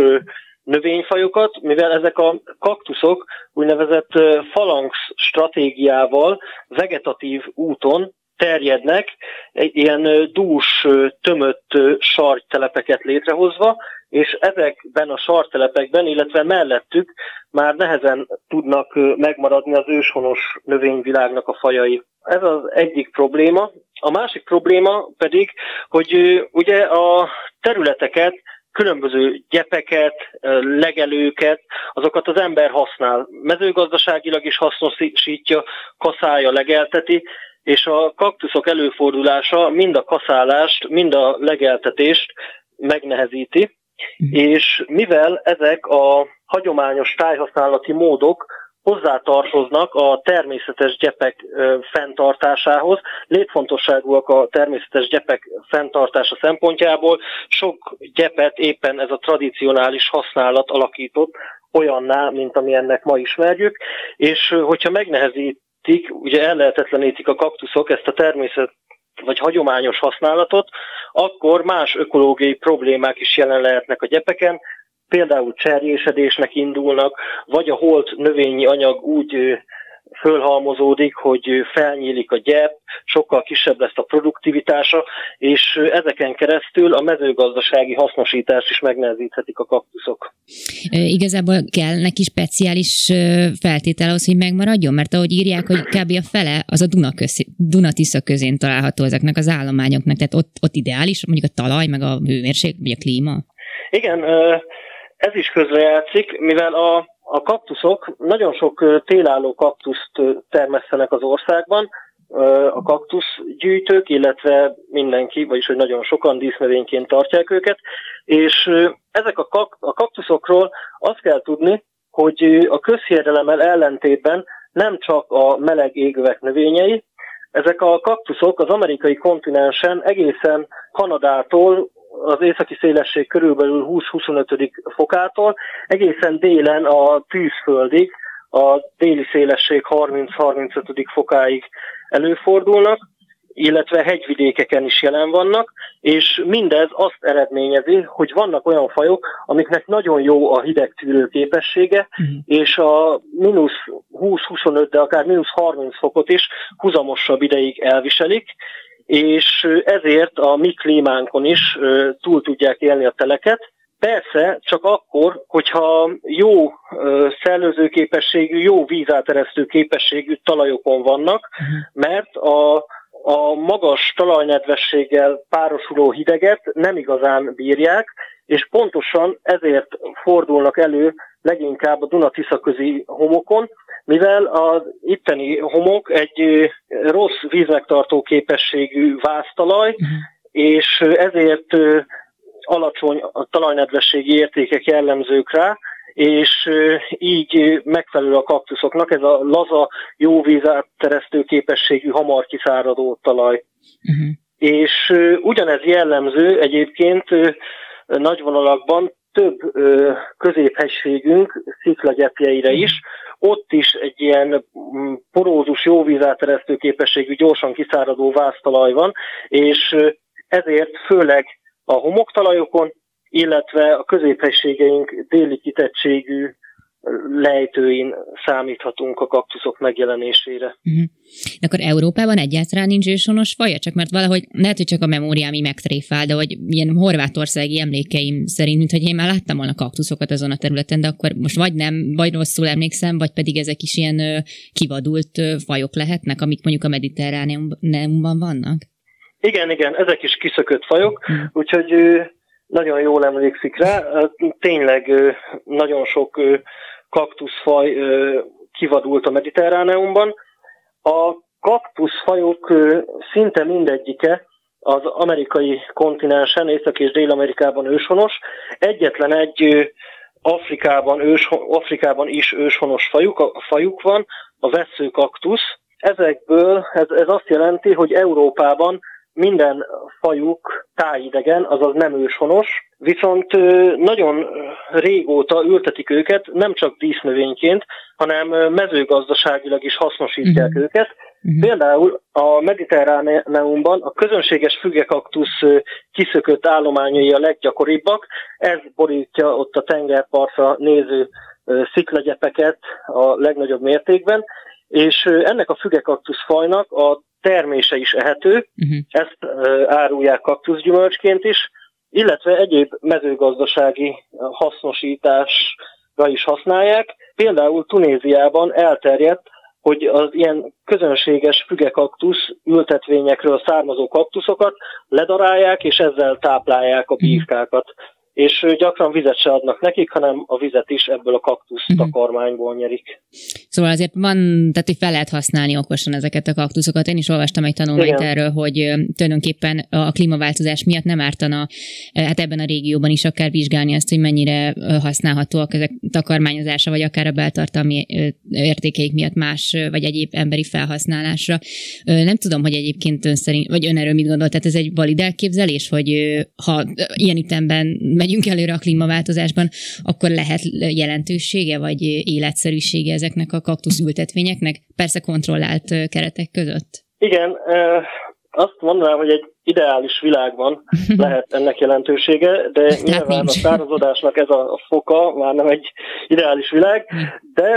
növényfajokat, mivel ezek a kaktuszok úgynevezett falanx stratégiával vegetatív úton terjednek, ilyen dús, tömött sartelepeket létrehozva, és ezekben a sartelepekben, illetve mellettük már nehezen tudnak megmaradni az őshonos növényvilágnak a fajai. Ez az egyik probléma. A másik probléma pedig, hogy ugye a területeket különböző gyepeket, legelőket, azokat az ember használ. Mezőgazdaságilag is hasznosítja, kaszája, legelteti, és a kaktuszok előfordulása mind a kaszálást, mind a legeltetést megnehezíti, mhm. és mivel ezek a hagyományos tájhasználati módok hozzátartoznak a természetes gyepek fenntartásához. Létfontosságúak a természetes gyepek fenntartása szempontjából. Sok gyepet éppen ez a tradicionális használat alakított olyanná, mint ami ennek ma ismerjük, és hogyha megnehezítik, ugye ellehetetlenítik a kaktuszok ezt a természet vagy hagyományos használatot, akkor más ökológiai problémák is jelen lehetnek a gyepeken, például cserjésedésnek indulnak, vagy a holt növényi anyag úgy fölhalmozódik, hogy felnyílik a gyep, sokkal kisebb lesz a produktivitása, és ezeken keresztül a mezőgazdasági hasznosítást is megnehezíthetik a kaktuszok. Igazából kell neki speciális feltétel ahhoz, hogy megmaradjon, mert ahogy írják, hogy kb. a fele az a Duna Duna-Tisza közén található ezeknek az állományoknak, tehát ott, ott ideális mondjuk a talaj, meg a hőmérséklet, vagy a klíma? Igen, ez is közrejátszik, mivel a, a kaktuszok nagyon sok télálló kaktuszt termesztenek az országban, a kaktuszgyűjtők, illetve mindenki, vagyis hogy nagyon sokan dísznövényként tartják őket, és ezek a, kak, a kaktuszokról azt kell tudni, hogy a közhiedelemmel ellentétben nem csak a meleg égövek növényei, ezek a kaktuszok az amerikai kontinensen egészen Kanadától az északi szélesség körülbelül 20-25 fokától, egészen délen a tűzföldig, a déli szélesség 30-35 fokáig előfordulnak, illetve hegyvidékeken is jelen vannak, és mindez azt eredményezi, hogy vannak olyan fajok, amiknek nagyon jó a hideg tűrő képessége, uh-huh. és a mínusz 20-25, de akár mínusz 30 fokot is huzamosabb ideig elviselik, és ezért a mi klímánkon is túl tudják élni a teleket. Persze, csak akkor, hogyha jó szellőző képességű, jó vízáteresztő képességű talajokon vannak, uh-huh. mert a a magas talajnedvességgel párosuló hideget nem igazán bírják, és pontosan ezért fordulnak elő leginkább a Duna-Tisza közi homokon, mivel az itteni homok egy rossz vízmegtartó képességű váztalaj, uh-huh. és ezért alacsony a talajnedvességi értékek jellemzők rá, és így megfelelő a kaktuszoknak ez a laza, jó vízátteresztő képességű, hamar kiszáradó talaj. Uh-huh. És ugyanez jellemző egyébként nagy vonalakban több középhegységünk sziklagyepjeire is, ott is egy ilyen mm, porózus, jó vízáteresztő képességű, gyorsan kiszáradó váztalaj van, és ezért főleg a homoktalajokon illetve a középhelységeink déli kitettségű lejtőin számíthatunk a kaktuszok megjelenésére. Uh-huh. Akkor Európában egyáltalán nincs őshonos faja? Csak mert valahogy lehet, hogy csak a memóriámi megtréfál, de hogy ilyen horvátországi emlékeim szerint, mint hogy én már láttam volna kaktuszokat azon a területen, de akkor most vagy nem, vagy rosszul emlékszem, vagy pedig ezek is ilyen ö, kivadult ö, fajok lehetnek, amik mondjuk a mediterráneumban vannak? Igen, igen, ezek is kiszökött fajok, uh-huh. úgyhogy nagyon jól emlékszik rá. Tényleg nagyon sok kaktuszfaj kivadult a mediterráneumban. A kaktuszfajok szinte mindegyike az amerikai kontinensen, Észak- és Dél-Amerikában őshonos. Egyetlen egy Afrikában, ős, Afrikában is őshonos fajuk, fajuk van, a veszőkaktusz. Ezekből ez, ez azt jelenti, hogy Európában minden fajuk tájidegen, azaz nem őshonos, viszont nagyon régóta ültetik őket, nem csak dísznövényként, hanem mezőgazdaságilag is hasznosítják uh-huh. őket. Uh-huh. Például a mediterráneumban a közönséges fügekaktusz kiszökött állományai a leggyakoribbak, ez borítja ott a tengerpartra néző sziklagyepeket a legnagyobb mértékben, és ennek a fügekaktusz fajnak a termése is ehető, uh-huh. ezt árulják kaktuszgyümölcsként is, illetve egyéb mezőgazdasági hasznosításra is használják. Például Tunéziában elterjedt, hogy az ilyen közönséges fügekaktusz ültetvényekről származó kaktuszokat ledarálják, és ezzel táplálják a mhm. bírkákat és gyakran vizet se adnak nekik, hanem a vizet is ebből a kaktusz uh-huh. takarmányból nyerik. Szóval azért van, tehát hogy fel lehet használni okosan ezeket a kaktuszokat. Én is olvastam egy tanulmányt Igen. erről, hogy tulajdonképpen a klímaváltozás miatt nem ártana, hát ebben a régióban is akár vizsgálni azt, hogy mennyire használhatóak ezek takarmányozása, vagy akár a beltartalmi értékeik miatt más, vagy egyéb emberi felhasználásra. Nem tudom, hogy egyébként ön szerint, vagy ön erről mit gondol, tehát ez egy valid elképzelés, hogy ha ilyen ütemben megyünk előre a klímaváltozásban, akkor lehet jelentősége vagy életszerűsége ezeknek a kaktuszültetvényeknek, persze kontrollált keretek között? Igen, azt mondanám, hogy egy ideális világban [laughs] lehet ennek jelentősége, de hát nyilván nincs. a szárazodásnak ez a foka már nem egy ideális világ, de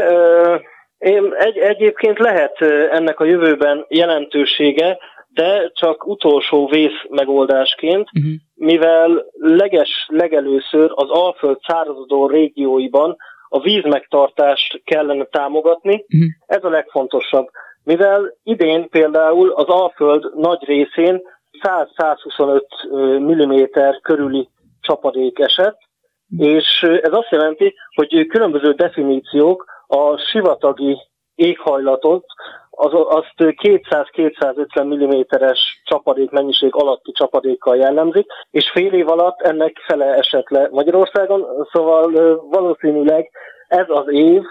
én egy, egyébként lehet ennek a jövőben jelentősége, de csak utolsó vész megoldásként, uh-huh. mivel leges legelőször az Alföld szárazodó régióiban a vízmegtartást kellene támogatni, uh-huh. ez a legfontosabb. Mivel idén például az Alföld nagy részén 100-125 mm körüli csapadék esett, uh-huh. és ez azt jelenti, hogy különböző definíciók a sivatagi éghajlatot az, azt 200-250 mm-es csapadék mennyiség alatti csapadékkal jellemzik, és fél év alatt ennek fele esett le Magyarországon, szóval valószínűleg ez az év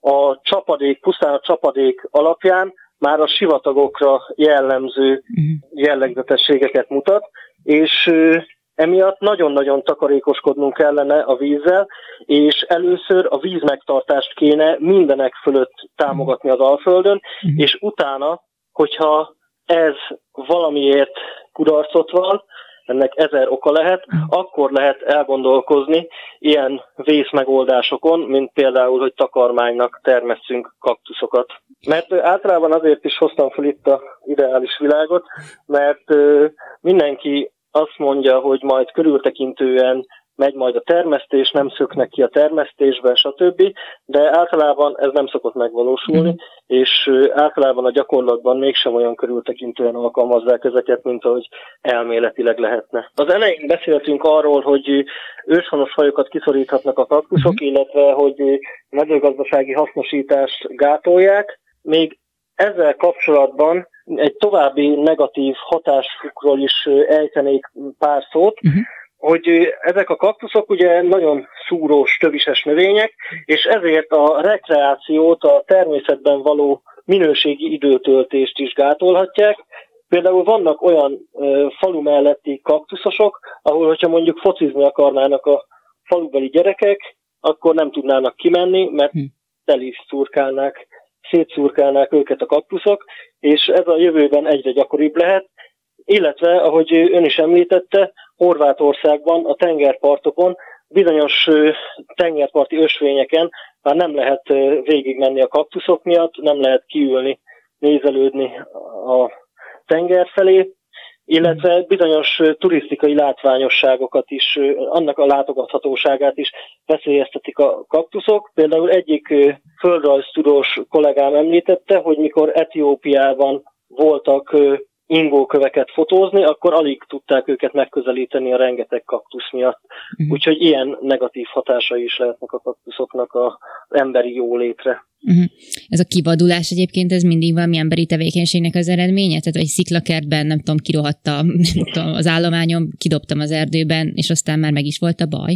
a csapadék, pusztán a csapadék alapján már a sivatagokra jellemző uh-huh. jellegzetességeket mutat, és emiatt nagyon-nagyon takarékoskodnunk kellene a vízzel, és először a vízmegtartást kéne mindenek fölött támogatni az Alföldön, uh-huh. és utána, hogyha ez valamiért kudarcot van, ennek ezer oka lehet, akkor lehet elgondolkozni ilyen vészmegoldásokon, mint például, hogy takarmánynak termesszünk kaktuszokat. Mert általában azért is hoztam fel itt a ideális világot, mert mindenki azt mondja, hogy majd körültekintően megy majd a termesztés, nem szöknek ki a termesztésben, stb. De általában ez nem szokott megvalósulni, mm. és általában a gyakorlatban mégsem olyan körültekintően alkalmazzák ezeket, mint ahogy elméletileg lehetne. Az elején beszéltünk arról, hogy őshonos fajokat kiszoríthatnak a kaktuszok, mm. illetve hogy mezőgazdasági hasznosítást gátolják. Még ezzel kapcsolatban egy további negatív hatásukról is ejtenék pár szót. Uh-huh hogy ezek a kaktuszok ugye nagyon szúrós, tövises növények, és ezért a rekreációt, a természetben való minőségi időtöltést is gátolhatják. Például vannak olyan ö, falu melletti kaktuszosok, ahol, hogyha mondjuk focizni akarnának a falubeli gyerekek, akkor nem tudnának kimenni, mert teli is szurkálnák, szétszurkálnák őket a kaktuszok, és ez a jövőben egyre gyakoribb lehet, illetve, ahogy ön is említette, Horvátországban a tengerpartokon bizonyos tengerparti ösvényeken már nem lehet végigmenni a kaktuszok miatt, nem lehet kiülni, nézelődni a tenger felé, illetve bizonyos turisztikai látványosságokat is, annak a látogathatóságát is veszélyeztetik a kaktuszok. Például egyik földrajztudós kollégám említette, hogy mikor Etiópiában voltak ingóköveket fotózni, akkor alig tudták őket megközelíteni a rengeteg kaktusz miatt. Uh-huh. Úgyhogy ilyen negatív hatásai is lehetnek a kaktuszoknak az emberi jólétre. Uh-huh. Ez a kivadulás egyébként, ez mindig valami emberi tevékenységnek az eredménye? Tehát, hogy sziklakertben, nem tudom, kirohatta [laughs] az állományom, kidobtam az erdőben, és aztán már meg is volt a baj?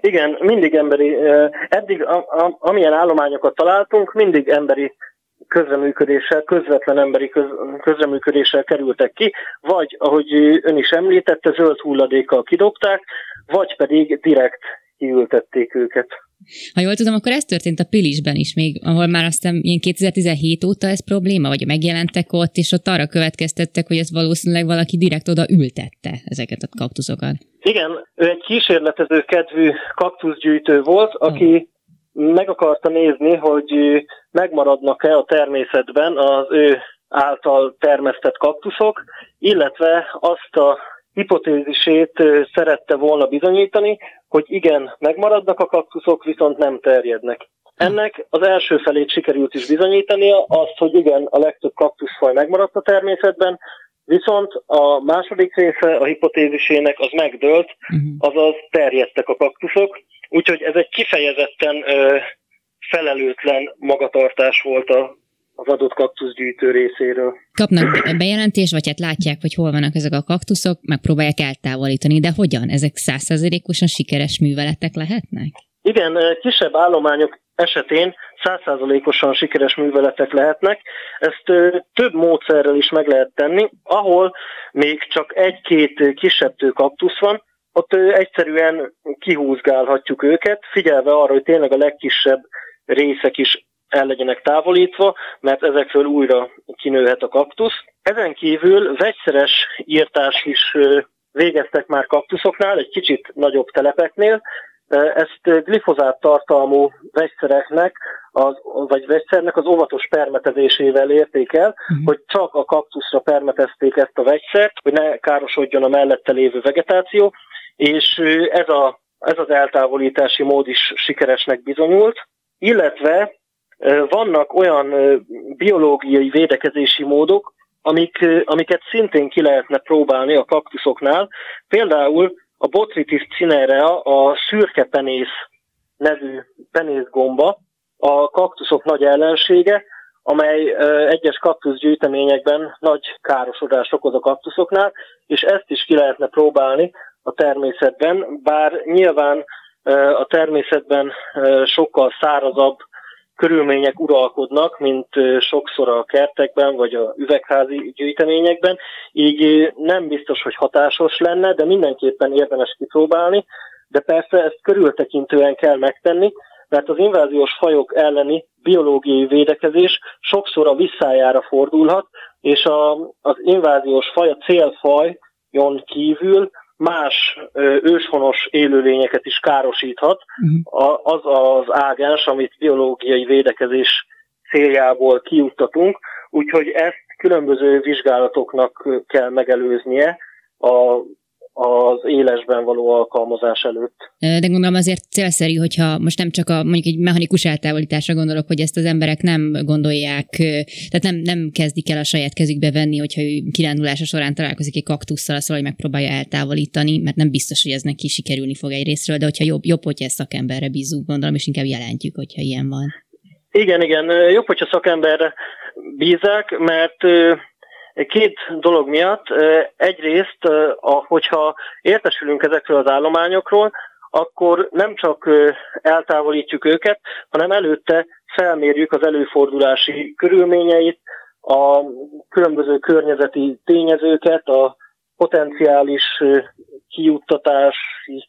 Igen, mindig emberi. Eddig, a, a, amilyen állományokat találtunk, mindig emberi közreműködéssel, közvetlen emberi köz, közreműködéssel kerültek ki, vagy, ahogy ön is említette, zöld hulladékkal kidobták, vagy pedig direkt kiültették őket. Ha jól tudom, akkor ez történt a Pilisben is még, ahol már aztán ilyen 2017 óta ez probléma, vagy megjelentek ott, és ott arra következtettek, hogy ez valószínűleg valaki direkt oda ültette ezeket a kaktuszokat. Igen, ő egy kísérletező kedvű kaktuszgyűjtő volt, aki meg akarta nézni, hogy megmaradnak-e a természetben az ő által termesztett kaktuszok, illetve azt a hipotézisét szerette volna bizonyítani, hogy igen, megmaradnak a kaktuszok, viszont nem terjednek. Ennek az első felét sikerült is bizonyítania, azt, hogy igen, a legtöbb kaktuszfaj megmaradt a természetben, viszont a második része a hipotézisének az megdőlt, uh-huh. azaz terjedtek a kaktuszok, úgyhogy ez egy kifejezetten ö, felelőtlen magatartás volt a, az adott kaktuszgyűjtő részéről. Kapnak bejelentést, vagy hát látják, hogy hol vannak ezek a kaktuszok, megpróbálják eltávolítani, de hogyan? Ezek százszerzelékosan sikeres műveletek lehetnek? Igen, kisebb állományok esetén százszázalékosan sikeres műveletek lehetnek. Ezt több módszerrel is meg lehet tenni, ahol még csak egy-két kisebb kaktusz van, ott egyszerűen kihúzgálhatjuk őket, figyelve arra, hogy tényleg a legkisebb részek is el legyenek távolítva, mert ezekről újra kinőhet a kaktusz. Ezen kívül vegyszeres írtás is végeztek már kaktuszoknál, egy kicsit nagyobb telepeknél. Ezt glifozát tartalmú vegyszereknek, az, vagy vegyszernek az óvatos permetezésével érték el, uh-huh. hogy csak a kaktuszra permetezték ezt a vegyszert, hogy ne károsodjon a mellette lévő vegetáció, és ez, a, ez az eltávolítási mód is sikeresnek bizonyult illetve vannak olyan biológiai védekezési módok, amik, amiket szintén ki lehetne próbálni a kaktuszoknál. Például a Botrytis cinerea, a szürke penész nevű penészgomba, a kaktuszok nagy ellensége, amely egyes kaktuszgyűjteményekben nagy károsodást okoz a kaktuszoknál, és ezt is ki lehetne próbálni a természetben, bár nyilván a természetben sokkal szárazabb körülmények uralkodnak, mint sokszor a kertekben vagy a üvegházi gyűjteményekben, így nem biztos, hogy hatásos lenne, de mindenképpen érdemes kipróbálni, de persze ezt körültekintően kell megtenni, mert az inváziós fajok elleni biológiai védekezés sokszor a visszájára fordulhat, és a, az inváziós faj, a célfajon kívül más őshonos élőlényeket is károsíthat. Uh-huh. Az az ágens, amit biológiai védekezés céljából kiuttatunk, úgyhogy ezt különböző vizsgálatoknak kell megelőznie a az élesben való alkalmazás előtt. De gondolom azért célszerű, hogyha most nem csak a mondjuk egy mechanikus eltávolításra gondolok, hogy ezt az emberek nem gondolják, tehát nem, nem kezdik el a saját kezükbe venni, hogyha ő kirándulása során találkozik egy kaktusszal, szóval hogy megpróbálja eltávolítani, mert nem biztos, hogy ez neki sikerülni fog egy részről, de hogyha jobb, jobb hogyha ezt szakemberre bízunk, gondolom, és inkább jelentjük, hogyha ilyen van. Igen, igen, jobb, hogyha szakemberre bízák, mert Két dolog miatt. Egyrészt, hogyha értesülünk ezekről az állományokról, akkor nem csak eltávolítjuk őket, hanem előtte felmérjük az előfordulási körülményeit, a különböző környezeti tényezőket, a potenciális kijuttatási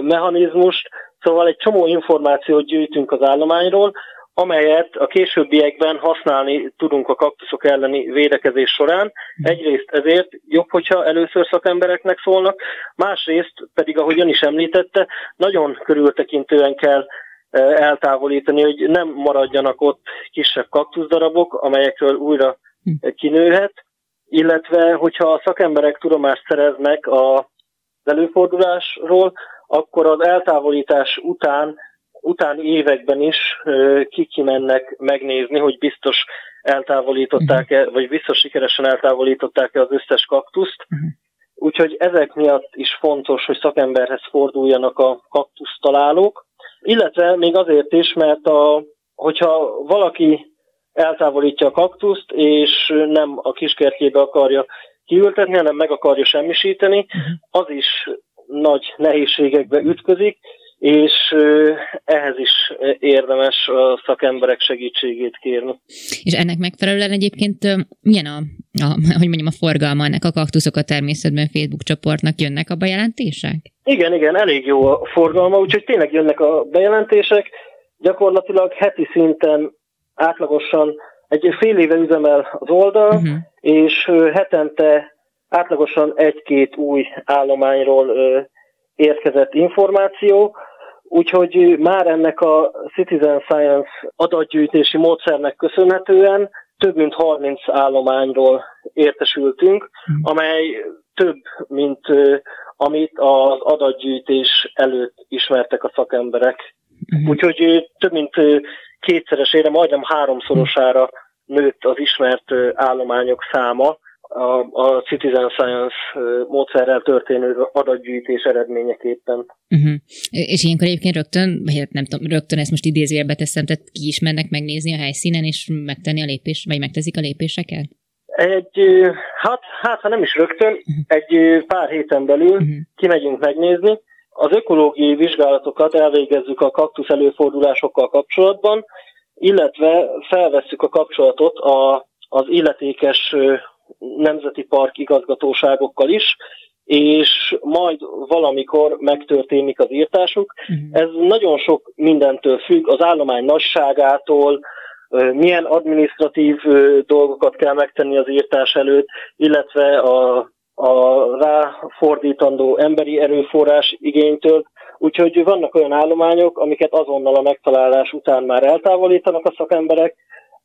mechanizmust, szóval egy csomó információt gyűjtünk az állományról, amelyet a későbbiekben használni tudunk a kaktuszok elleni védekezés során. Egyrészt ezért jobb, hogyha először szakembereknek szólnak, másrészt pedig, ahogy ön is említette, nagyon körültekintően kell e, eltávolítani, hogy nem maradjanak ott kisebb kaktuszdarabok, amelyekről újra kinőhet, illetve hogyha a szakemberek tudomást szereznek az előfordulásról, akkor az eltávolítás után utáni években is kikimennek megnézni, hogy biztos eltávolították-e, vagy biztos sikeresen eltávolították-e az összes kaktuszt. Uh-huh. Úgyhogy ezek miatt is fontos, hogy szakemberhez forduljanak a kaktusz találók, illetve még azért is, mert a, hogyha valaki eltávolítja a kaktuszt, és nem a kiskertjébe akarja kiültetni, hanem meg akarja semmisíteni, uh-huh. az is nagy nehézségekbe ütközik, és ehhez is érdemes a szakemberek segítségét kérni. És ennek megfelelően egyébként milyen a, a hogy mondjam, a forgalma ennek a kaktuszok a természetben Facebook csoportnak jönnek a bejelentések? Igen, igen, elég jó a forgalma, úgyhogy tényleg jönnek a bejelentések. Gyakorlatilag heti szinten átlagosan egy fél éve üzemel az oldal, uh-huh. és hetente átlagosan egy-két új állományról érkezett információ, úgyhogy már ennek a Citizen Science adatgyűjtési módszernek köszönhetően több mint 30 állományról értesültünk, hmm. amely több, mint amit az adatgyűjtés előtt ismertek a szakemberek. Uh-huh. Úgyhogy több mint kétszeresére, majdnem háromszorosára nőtt az ismert állományok száma, a, a Citizen Science módszerrel történő adatgyűjtés eredményeképpen. Uh-huh. És ilyenkor egyébként rögtön, hát nem tudom, rögtön ezt most idézőjelbe teszem, tehát ki is mennek megnézni a helyszínen, és megtenni a lépés, vagy megteszik a lépéseket? Egy, hát, hát ha nem is rögtön, uh-huh. egy pár héten belül uh-huh. kimegyünk megnézni. Az ökológiai vizsgálatokat elvégezzük a kaktusz előfordulásokkal kapcsolatban, illetve felvesszük a kapcsolatot a, az illetékes nemzeti park igazgatóságokkal is, és majd valamikor megtörténik az írtásuk. Uh-huh. Ez nagyon sok mindentől függ, az állomány nagyságától, milyen administratív dolgokat kell megtenni az írtás előtt, illetve a, a ráfordítandó emberi erőforrás igénytől. Úgyhogy vannak olyan állományok, amiket azonnal a megtalálás után már eltávolítanak a szakemberek,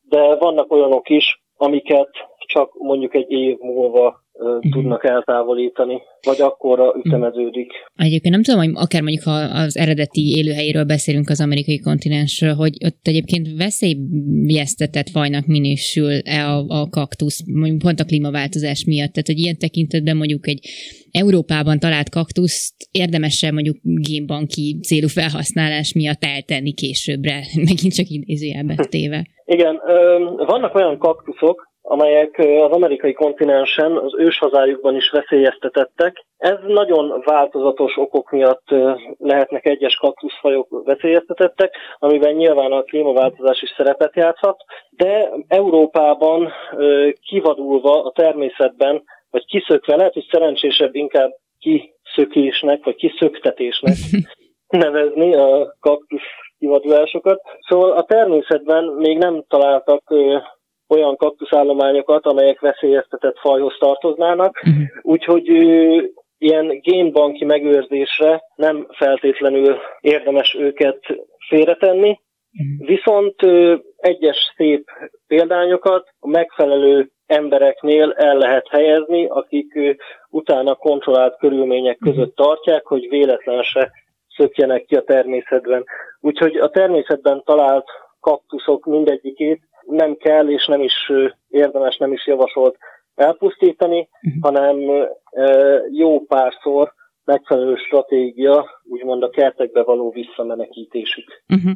de vannak olyanok is, amiket csak mondjuk egy év múlva uh-huh. tudnak eltávolítani, vagy akkorra ütemeződik. Egyébként nem tudom, hogy akár mondjuk ha az eredeti élőhelyéről beszélünk az amerikai kontinensről, hogy ott egyébként veszélyeztetett fajnak minősül-e a, a kaktusz, mondjuk pont a klímaváltozás miatt. Tehát, hogy ilyen tekintetben mondjuk egy Európában talált kaktuszt érdemesen mondjuk génbanki célú felhasználás miatt eltenni későbbre, [laughs] megint csak idézőjelbe téve. Igen, vannak olyan kaktuszok, amelyek az amerikai kontinensen, az őshazájukban is veszélyeztetettek. Ez nagyon változatos okok miatt lehetnek egyes kaktuszfajok veszélyeztetettek, amiben nyilván a klímaváltozás is szerepet játszhat, de Európában kivadulva a természetben, vagy kiszökve, lehet, hogy szerencsésebb inkább kiszökésnek, vagy kiszöktetésnek [laughs] nevezni a kaktusz kivadulásokat. Szóval a természetben még nem találtak olyan kaktuszállományokat, amelyek veszélyeztetett fajhoz tartoznának, uh-huh. úgyhogy ilyen génbanki megőrzésre nem feltétlenül érdemes őket félretenni, uh-huh. viszont egyes szép példányokat a megfelelő embereknél el lehet helyezni, akik utána kontrollált körülmények között tartják, hogy véletlen se szökjenek ki a természetben. Úgyhogy a természetben talált kaktuszok mindegyikét nem kell és nem is érdemes, nem is javasolt elpusztítani, uh-huh. hanem jó párszor megfelelő stratégia, úgymond a kertekbe való visszamenekítésük. Uh-huh.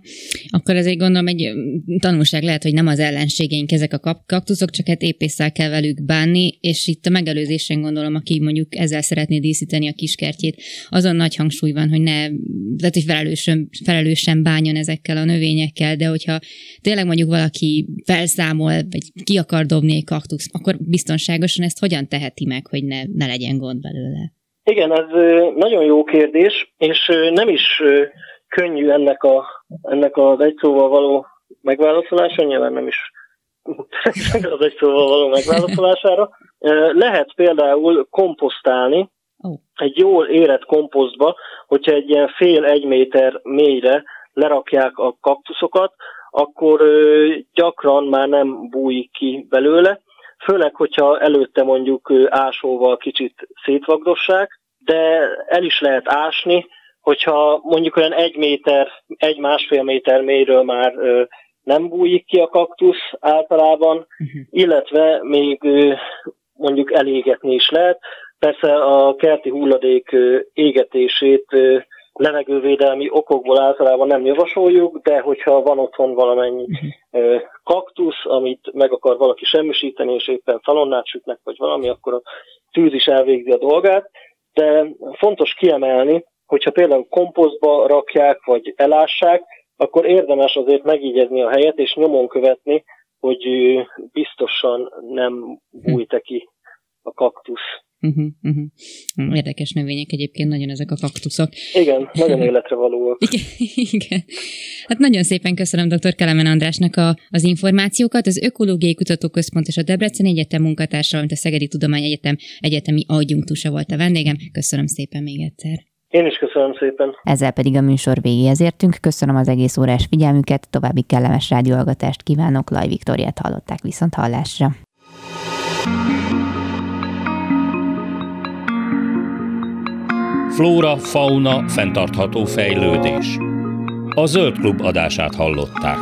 Akkor ezért gondolom egy tanulság lehet, hogy nem az ellenségeink ezek a kaktuszok, csak hát épésszel kell velük bánni, és itt a megelőzésen gondolom, aki mondjuk ezzel szeretné díszíteni a kiskertjét, azon nagy hangsúly van, hogy ne, tehát hogy felelősen, felelősen bánjon ezekkel a növényekkel, de hogyha tényleg mondjuk valaki felszámol, vagy ki akar dobni egy kaktusz, akkor biztonságosan ezt hogyan teheti meg, hogy ne, ne legyen gond belőle? Igen, ez nagyon jó kérdés, és nem is könnyű ennek, a, ennek az egy szóval való megválaszolása, nyilván nem is [laughs] az egy szóval való megválaszolására. Lehet például komposztálni, egy jól érett komposztba, hogyha egy ilyen fél egy méter mélyre lerakják a kaktuszokat, akkor gyakran már nem bújik ki belőle, főleg, hogyha előtte mondjuk ásóval kicsit szétvagdossák, de el is lehet ásni, hogyha mondjuk olyan egy méter, egy másfél méter mélyről már nem bújik ki a kaktusz általában, uh-huh. illetve még mondjuk elégetni is lehet. Persze a kerti hulladék égetését levegővédelmi okokból általában nem javasoljuk, de hogyha van otthon valamennyi uh-huh. kaktusz, amit meg akar valaki semmisíteni, és éppen falonnát sütnek, vagy valami, akkor a tűz is elvégzi a dolgát. De fontos kiemelni, hogyha például komposztba rakják, vagy elássák, akkor érdemes azért megígyezni a helyet, és nyomon követni, hogy biztosan nem bújt ki a kaktusz. Uh-huh, uh-huh. Érdekes növények egyébként nagyon ezek a kaktuszok. Igen, nagyon életre valóak. [laughs] igen, igen. Hát nagyon szépen köszönöm dr. Kelemen Andrásnak a, az információkat. Az Ökológiai Kutatóközpont és a Debrecen Egyetem munkatársa, valamint a Szegedi Tudományegyetem egyetemi adjunktusa volt a vendégem. Köszönöm szépen még egyszer. Én is köszönöm szépen. Ezzel pedig a műsor végéhez értünk. Köszönöm az egész órás figyelmüket, további kellemes rádióalgatást kívánok. Laj Viktoriát hallották viszont hallásra. Flóra, fauna, fenntartható fejlődés. A Zöld Klub adását hallották.